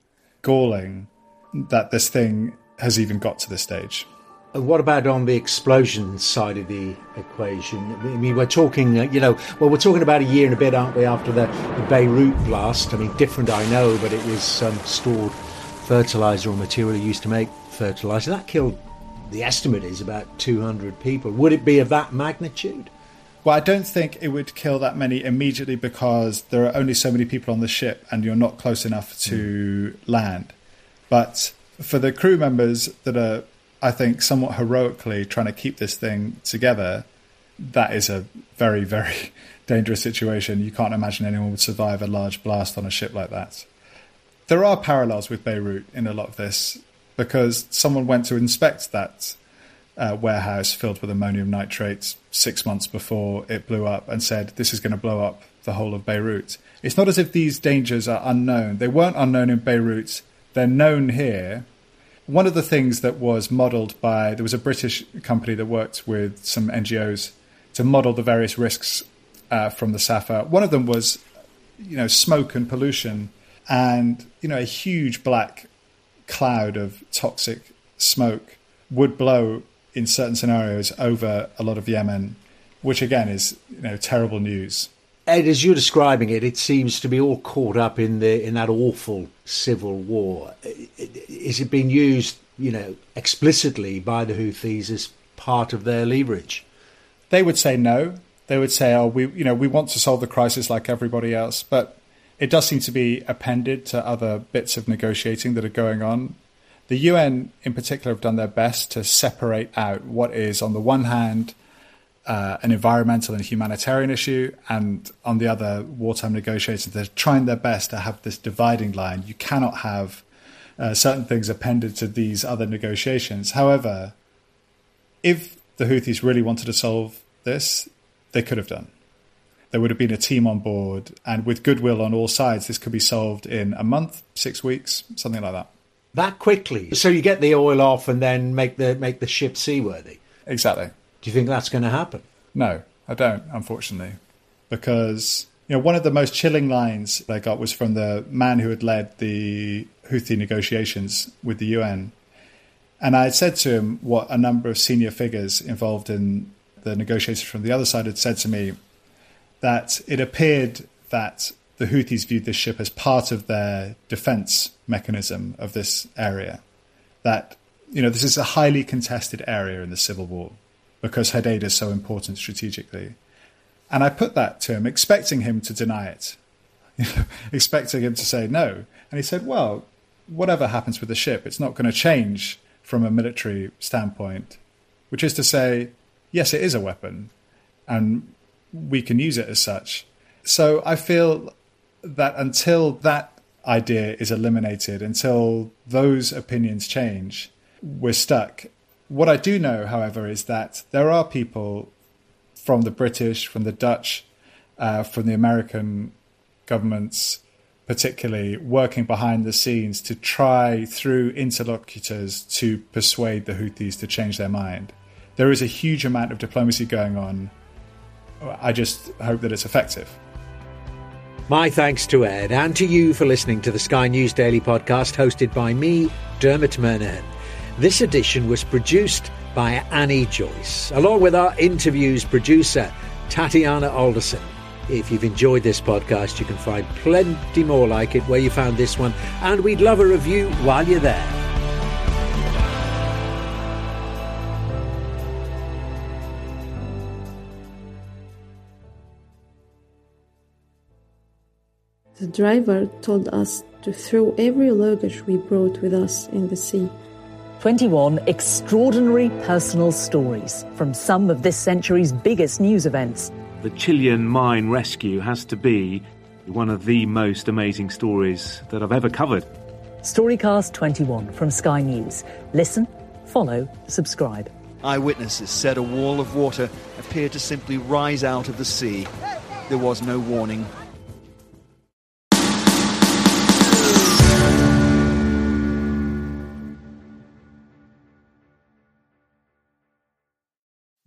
galling that this thing has even got to this stage. What about on the explosion side of the equation? I mean, we're talking, uh, you know, well, we're talking about a year and a bit, aren't we, after the, the Beirut blast? I mean, different, I know, but it was um, stored fertilizer or material used to make fertilizer. That killed the estimate is about 200 people. Would it be of that magnitude? Well, I don't think it would kill that many immediately because there are only so many people on the ship and you're not close enough to mm. land. But for the crew members that are, I think, somewhat heroically trying to keep this thing together, that is a very, very dangerous situation. You can't imagine anyone would survive a large blast on a ship like that. There are parallels with Beirut in a lot of this because someone went to inspect that uh, warehouse filled with ammonium nitrate six months before it blew up and said, This is going to blow up the whole of Beirut. It's not as if these dangers are unknown. They weren't unknown in Beirut, they're known here. One of the things that was modelled by, there was a British company that worked with some NGOs to model the various risks uh, from the SAFER. One of them was you know, smoke and pollution, and you know, a huge black cloud of toxic smoke would blow in certain scenarios over a lot of Yemen, which again is you know terrible news. Ed, as you're describing it, it seems to be all caught up in the in that awful civil war. Is it being used, you know, explicitly by the Houthis as part of their leverage? They would say no. They would say, "Oh, we, you know, we want to solve the crisis like everybody else," but it does seem to be appended to other bits of negotiating that are going on. The UN, in particular, have done their best to separate out what is, on the one hand, uh, an environmental and humanitarian issue, and on the other, wartime negotiators. They're trying their best to have this dividing line. You cannot have uh, certain things appended to these other negotiations. However, if the Houthis really wanted to solve this, they could have done. There would have been a team on board, and with goodwill on all sides, this could be solved in a month, six weeks, something like that. That quickly, so you get the oil off and then make the make the ship seaworthy. Exactly. Do you think that's going to happen? No, I don't, unfortunately, because you know one of the most chilling lines I got was from the man who had led the Houthi negotiations with the UN, and I had said to him what a number of senior figures involved in the negotiations from the other side had said to me that it appeared that the Houthis viewed this ship as part of their defense mechanism of this area. That, you know, this is a highly contested area in the civil war because Hodeida is so important strategically. And I put that to him, expecting him to deny it, expecting him to say no. And he said, well, whatever happens with the ship, it's not going to change from a military standpoint, which is to say, yes, it is a weapon, and we can use it as such. So I feel that until that idea is eliminated, until those opinions change, we're stuck. What I do know, however, is that there are people from the British, from the Dutch, uh, from the American governments, particularly working behind the scenes to try through interlocutors to persuade the Houthis to change their mind. There is a huge amount of diplomacy going on. I just hope that it's effective. My thanks to Ed and to you for listening to the Sky News Daily podcast hosted by me, Dermot Murnaghan. This edition was produced by Annie Joyce, along with our interviews producer, Tatiana Alderson. If you've enjoyed this podcast, you can find plenty more like it where you found this one, and we'd love a review while you're there. The driver told us to throw every luggage we brought with us in the sea. 21 extraordinary personal stories from some of this century's biggest news events. The Chilean mine rescue has to be one of the most amazing stories that I've ever covered. Storycast 21 from Sky News. Listen, follow, subscribe. Eyewitnesses said a wall of water appeared to simply rise out of the sea. There was no warning.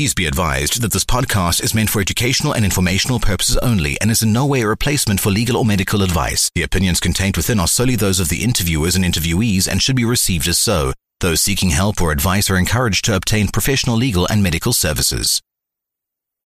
Please be advised that this podcast is meant for educational and informational purposes only and is in no way a replacement for legal or medical advice. The opinions contained within are solely those of the interviewers and interviewees and should be received as so. Those seeking help or advice are encouraged to obtain professional legal and medical services.